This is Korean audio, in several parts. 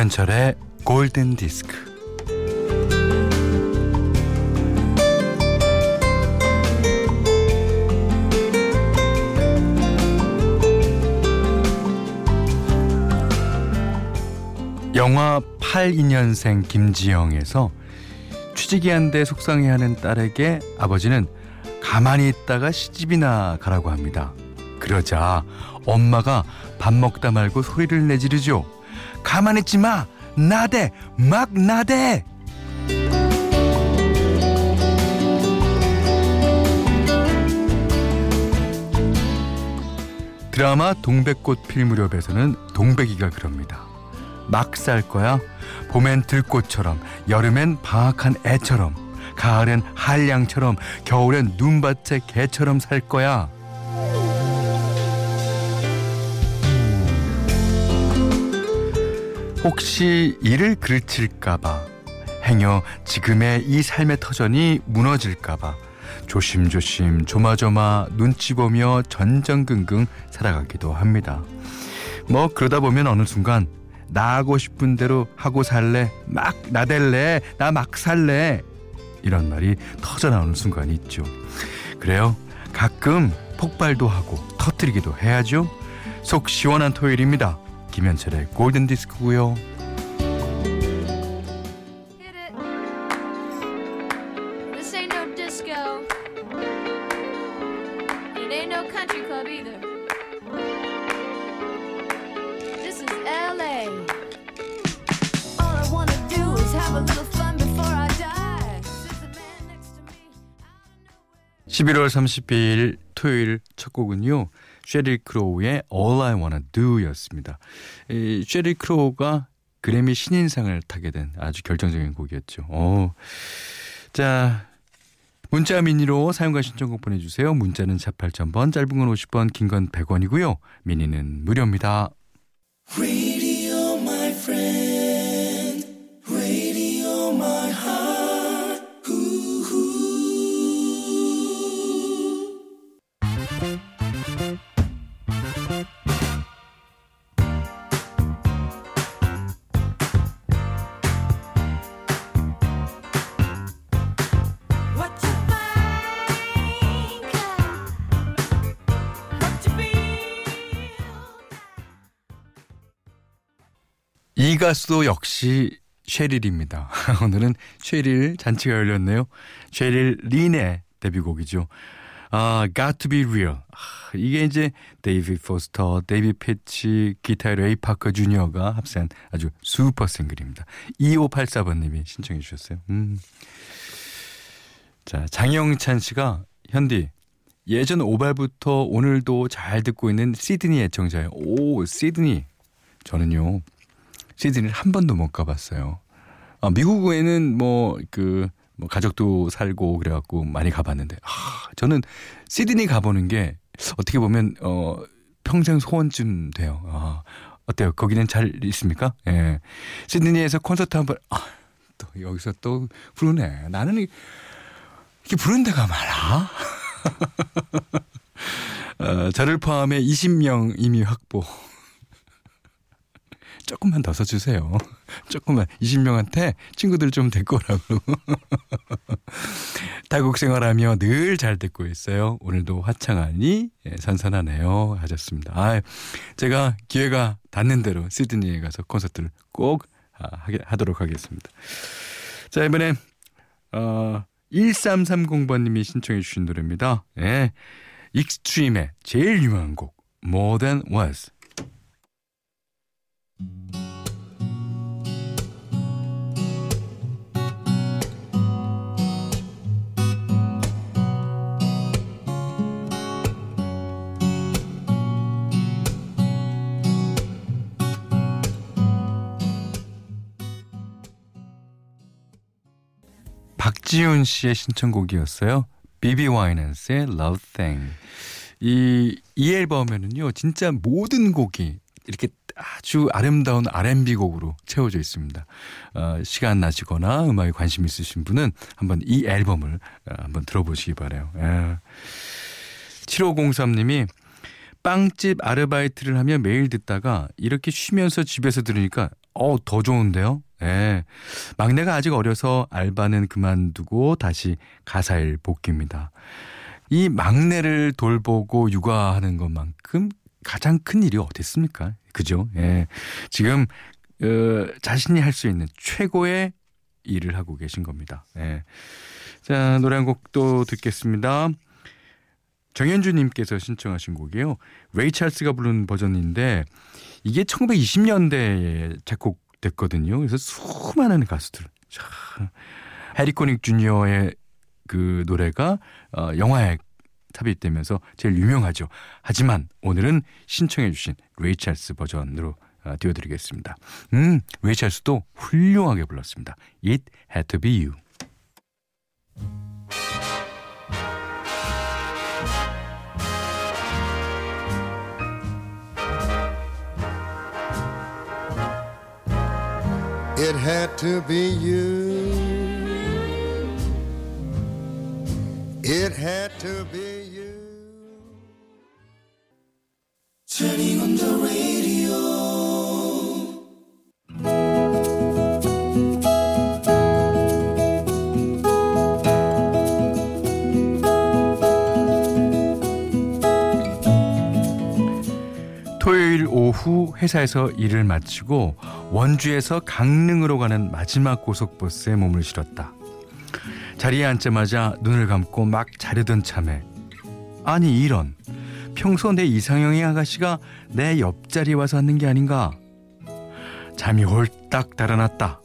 김현철의 골든 디스크. 영화 82년생 김지영에서 취직이 안 돼 속상해하는 딸에게 아버지는 가만히 있다가 시집이나 가라고 합니다. 그러자 엄마가 밥 먹다 말고 소리를 내지르죠. 가만히 있지 마! 나대! 막 나대! 드라마 동백꽃 필 무렵에서는 동백이가 그럽니다. 막 살 거야. 봄엔 들꽃처럼, 여름엔 방학한 애처럼, 가을엔 한량처럼, 겨울엔 눈밭의 개처럼 살 거야. 혹시 이를 그르칠까봐 행여 지금의 이 삶의 터전이 무너질까봐 조심조심 조마조마 눈치 보며 전전긍긍 살아가기도 합니다. 뭐 그러다 보면 어느 순간 나 하고 싶은 대로 하고 살래 막 나댈래 나 막 살래 이런 말이 터져 나오는 순간이 있죠. 그래요. 가끔 폭발도 하고 터뜨리기도 해야죠. 속 시원한 토요일입니다. 김현철의 골든 디스크고요. Hit it. This ain't no disco. It ain't no country club either. This is LA. All I wanna do is have a little fun before I die. There's a man next to me. I don't know where. 11월 30일 토요일 첫 곡은요. 쉐릴 크로우의 All I Wanna Do였습니다. 이 쉐릴 크로우가 그래미 신인상을 타게 된 아주 결정적인 곡이었죠. 오. 자, 문자 미니로 사연과 신청곡 보내주세요. 문자는 48,000번, 짧은 건 50원, 긴건 100원이고요. 미니는 무료입니다. 가수도 역시 쉐릴입니다. 오늘은 쉐릴 잔치가 열렸네요. 쉐릴 린의 데뷔곡이죠. 아, Got to be real. 아, 이게 이제 데이빗 포스터, 데이빗 페이치, 기타 레이 파커 주니어가 합세한 아주 슈퍼 싱글입니다. 2584번님이 신청해 주셨어요. 음. 자, 장영찬 씨가 현디 예전 오발부터 오늘도 잘 듣고 있는 시드니 애청자예요. 오, 시드니. 저는요. 시드니를 한 번도 못 가봤어요. 아, 미국에는 뭐그 뭐 가족도 살고 그래갖고 많이 가봤는데 아, 저는 시드니 가보는 게 어떻게 보면 어 평생 소원쯤 돼요. 아, 어때요? 거기는 잘 있습니까? 예. 시드니에서 콘서트 한 번 아, 또 여기서 또 부르네. 나는 이- 이렇게 부른 데가 많아. 어, 저를 포함해 20명 이미 확보. 조금만 더 써주세요. 조금만 20명한테 친구들 좀 데리고 오라고. 타국 생활하며 늘 잘 듣고 있어요. 오늘도 화창하니 예, 선선하네요. 하셨습니다. 아, 제가 기회가 닿는 대로 시드니에 가서 콘서트를 꼭 아, 하도록 하겠습니다. 자 이번엔 어, 1330번님이 신청해 주신 노래입니다. 예, 익스트림의 제일 유명한 곡 More Than Was. 박지훈 씨의 신청곡이었어요. 비비 와이넌스의 Love Thing. 이, 이 앨범에는요, 진짜 모든 곡이 이렇게 아주 아름다운 R&B 곡으로 채워져 있습니다. 어, 시간 나시거나 음악에 관심 있으신 분은 한번 이 앨범을 어, 한번 들어보시기 바래요. 예. 7503님이 빵집 아르바이트를 하며 매일 듣다가 이렇게 쉬면서 집에서 들으니까 어, 더 좋은데요? 예. 막내가 아직 어려서 알바는 그만두고 다시 가사일 복귀입니다. 이 막내를 돌보고 육아하는 것만큼 가장 큰 일이 어디 있습니까? 그죠? 예. 지금, 어, 자신이 할 수 있는 최고의 일을 하고 계신 겁니다. 예. 자, 노래 한곡또 듣겠습니다. 정현주님께서 신청하신 곡이에요. 레이 찰스가 부른 버전인데 이게 1920년대에 작곡됐거든요. 그래서 수많은 가수들. 자, 해리 코닉 주니어의 그 노래가 어, 영화에 삽입되면서 제일 유명하죠. 하지만 오늘은 신청해 주신 레이 찰스 버전으로 어, 띄워드리겠습니다. 음, 레이 찰스도 훌륭하게 불렀습니다. It had to be you. It had to be you. It had to be you. Turning on the radio. 토요일 오후 회사에서 일을 마치고 원주에서 강릉으로 가는 마지막 고속버스에 몸을 실었다. 자리에 앉자마자 눈을 감고 막 자려던 참에 아니 이런 평소 내 이상형의 아가씨가 내 옆자리에 와서 앉는 게 아닌가 잠이 홀딱 달아났다.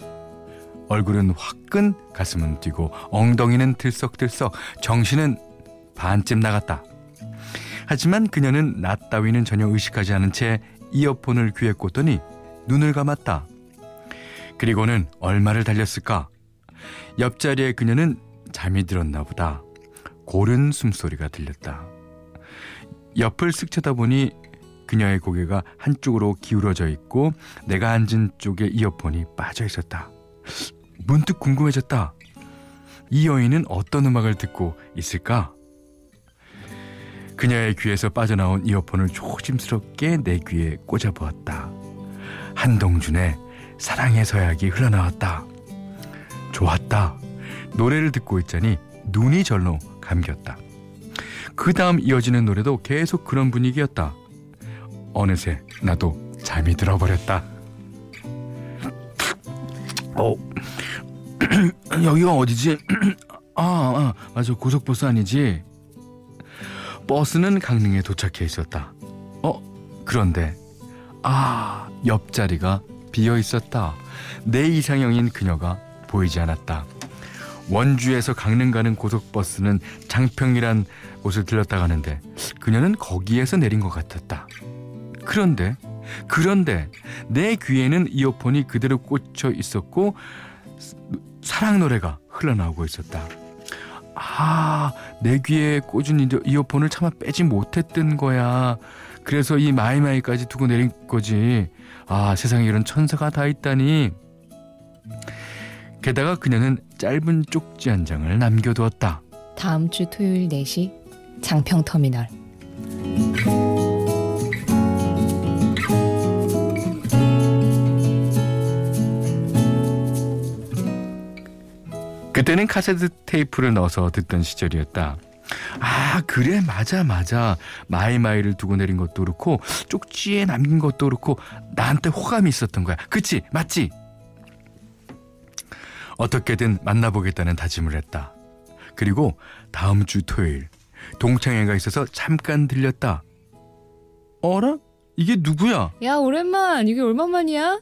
얼굴은 화끈 가슴은 뛰고 엉덩이는 들썩들썩 정신은 반쯤 나갔다. 하지만 그녀는 나 따위는 전혀 의식하지 않은 채 이어폰을 귀에 꽂더니 눈을 감았다. 그리고는 얼마를 달렸을까? 옆자리에 그녀는 잠이 들었나 보다. 고른 숨소리가 들렸다. 옆을 쓱 쳐다보니 그녀의 고개가 한쪽으로 기울어져 있고 내가 앉은 쪽에 이어폰이 빠져 있었다. 문득 궁금해졌다. 이 여인은 어떤 음악을 듣고 있을까? 그녀의 귀에서 빠져나온 이어폰을 조심스럽게 내 귀에 꽂아보았다. 한동준의 사랑의 서약이 흘러나왔다. 좋았다. 노래를 듣고 있자니 눈이 절로 감겼다. 그 다음 이어지는 노래도 계속 그런 분위기였다. 어느새 나도 잠이 들어버렸다. 어, 여기가 어디지? 아, 아, 맞아. 고속버스 아니지? 버스는 강릉에 도착해 있었다. 어, 그런데, 아, 옆자리가 비어 있었다. 내 이상형인 그녀가 보이지 않았다. 원주에서 강릉 가는 고속버스는 장평이란 곳을 들렀다 가는데 그녀는 거기에서 내린 것 같았다. 그런데 그런데 내 귀에는 이어폰이 그대로 꽂혀 있었고 사랑 노래가 흘러나오고 있었다. 아, 내 귀에 꽂은 이- 이어폰을 차마 빼지 못했던 거야. 그래서 이 마이마이까지 두고 내린 거지. 아, 세상에 이런 천사가 다 있다니. 게다가 그녀는 짧은 쪽지 한 장을 남겨두었다. 다음 주 토요일 4시 장평터미널. 그때는 카세트 테이프를 넣어서 듣던 시절이었다. 아, 그래, 맞아, 맞아. 마이마이를 두고 내린 것도 그렇고, 쪽지에 남긴 것도 그렇고, 나한테 호감이 있었던 거야. 그치? 맞지? 어떻게든 만나보겠다는 다짐을 했다. 그리고 다음 주 토요일, 동창회가 있어서 잠깐 들렸다. 어라? 이게 누구야? 야 오랜만 이게 얼마만이야?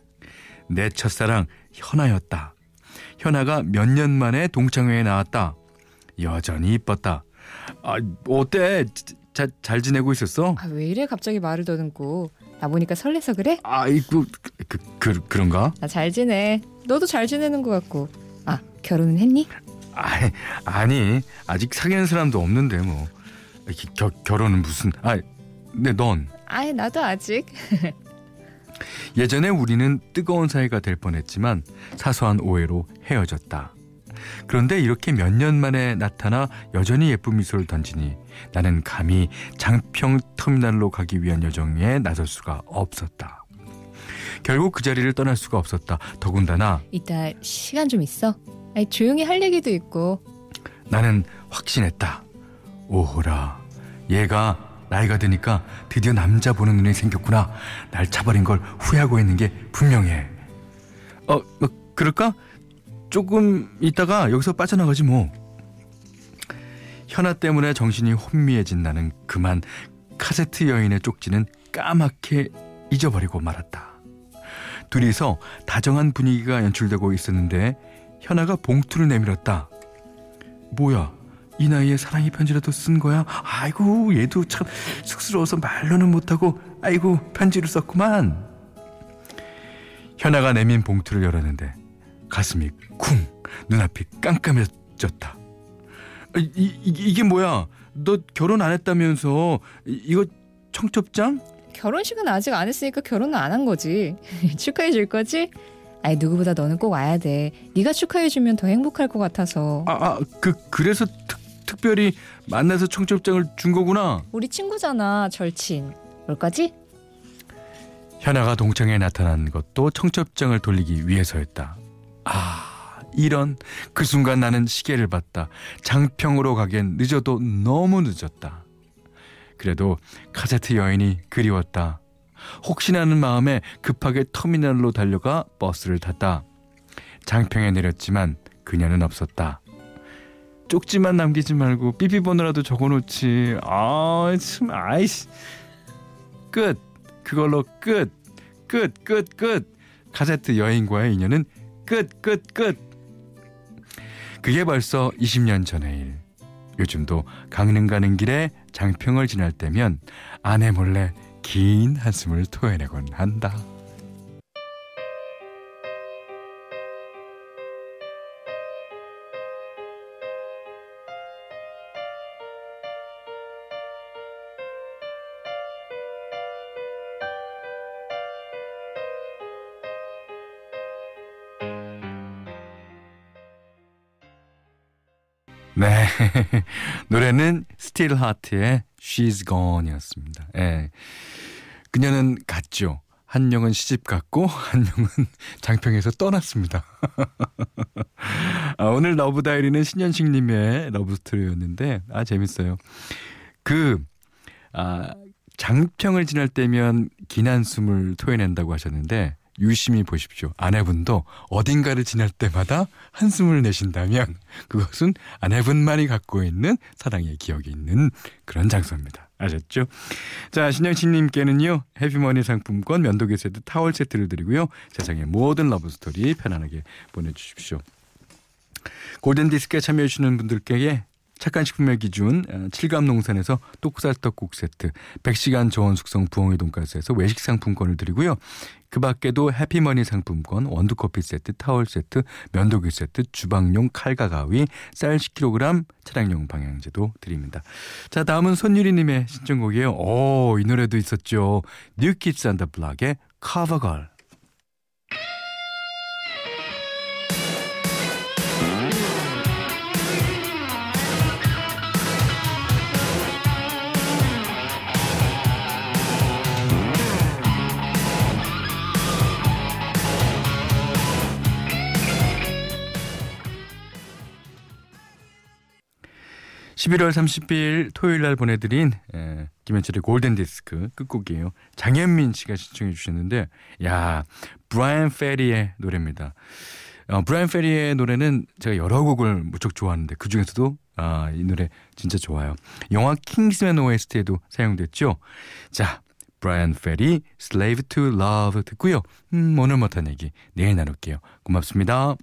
내 첫사랑 현아였다. 현아가 몇 년 만에 동창회에 나왔다. 여전히 이뻤다. 아, 어때? 자, 잘 지내고 있었어? 아 왜 이래 갑자기 말을 더듬고 나 보니까 설레서 그래? 아이고, 그, 그, 그런가? 나 잘 지내. 너도 잘 지내는 것 같고. 아 결혼은 했니? 아, 아니, 아직 사귀는 사람도 없는데 뭐. 겨, 결혼은 무슨? 아, 근데 넌 아이 나도 아직. 예전에 우리는 뜨거운 사이가 될 뻔했지만 사소한 오해로 헤어졌다. 그런데 이렇게 몇 년 만에 나타나 여전히 예쁜 미소를 던지니 나는 감히 장평 터미널로 가기 위한 여정에 나설 수가 없었다. 결국 그 자리를 떠날 수가 없었다. 더군다나 이따 시간 좀 있어? 아니, 조용히 할 얘기도 있고. 나는 확신했다. 오호라, 얘가 나이가 드니까 드디어 남자 보는 눈이 생겼구나. 날 차버린 걸 후회하고 있는 게 분명해. 어, 뭐 그럴까? 조금 있다가 여기서 빠져나가지 뭐. 현아 때문에 정신이 혼미해진 나는 그만 카세트 여인의 쪽지는 까맣게 잊어버리고 말았다. 둘이서 다정한 분위기가 연출되고 있었는데 현아가 봉투를 내밀었다. 뭐야? 이 나이에 사랑의 편지라도 쓴 거야? 아이고 얘도 참 쑥스러워서 말로는 못하고 아이고 편지를 썼구만. 현아가 내민 봉투를 열었는데 가슴이 쿵 눈앞이 깜깜해졌다. 아, 이, 이, 이게 뭐야? 너 결혼 안 했다면서 이, 이거 청첩장? 결혼식은 아직 안 했으니까 결혼은 안 한 거지. 축하해 줄 거지? 아니 누구보다 너는 꼭 와야 돼. 네가 축하해 주면 더 행복할 것 같아서. 아, 아, 그 그래서 특, 특별히 만나서 청첩장을 준 거구나. 우리 친구잖아, 절친. 올 거지? 현아가 동창에 나타난 것도 청첩장을 돌리기 위해서였다. 아, 이런 그 순간 나는 시계를 봤다. 장평으로 가기엔 늦어도 너무 늦었다. 그래도 카세트 여인이 그리웠다. 혹시나 하는 마음에 급하게 터미널로 달려가 버스를 탔다. 장평에 내렸지만 그녀는 없었다. 쪽지만 남기지 말고 삐삐번호라도 적어놓지. 아, 참, 아이씨. 끝. 그걸로 끝. 끝, 끝, 끝. 카세트 여인과의 인연은 끝, 끝, 끝. 그게 벌써 20년 전의 일. 요즘도 강릉 가는 길에 장평을 지날 때면 아내 몰래 긴 한숨을 토해내곤 한다. 네. 노래는 스틸 하트의 She's Gone이었습니다. 예. 그녀는 갔죠. 한 명은 시집 갔고 한 명은 장평에서 떠났습니다. 아, 오늘 Love Diary는 신현식 님의 Love Story였는데 아 재밌어요. 그 아, 장평을 지날 때면 긴 한숨을 토해낸다고 하셨는데 유심히 보십시오. 아내분도 어딘가를 지날 때마다 한숨을 내신다면 그것은 아내분만이 갖고 있는 사랑의 기억이 있는 그런 장소입니다. 아셨죠? 자, 신영신님께는요, 해피머니 상품권, 면도기 세트, 타월 세트를 드리고요. 세상의 모든 러브스토리 편안하게 보내주십시오. 골든디스크에 참여해주시는 분들께 착한 식품의 기준 7감 농산에서 똑살떡국 세트 100시간 저온 숙성 부엉이 돈가스에서 외식 상품권을 드리고요. 그 밖에도 해피머니 상품권 원두커피 세트 타월 세트 면도기 세트 주방용 칼과 가위 쌀 10kg 차량용 방향제도 드립니다. 자 다음은 손유리님의 신청곡이에요. 오 이 노래도 있었죠. 뉴키즈 안더 블락의 커버걸 11월 30일 토요일 날 보내드린 에, 김현철의 골든 디스크 끝곡이에요. 장현민 씨가 신청해 주셨는데 야 브라이언 페리의 노래입니다. 어, 브라이언 페리의 노래는 제가 여러 곡을 무척 좋아하는데 그 중에서도 아, 이 노래 진짜 좋아요. 영화 킹스맨 OST에도 사용됐죠. 자, 브라이언 페리 Slave to Love 듣고요. 음, 오늘 못한 얘기 내일 나눌게요. 고맙습니다.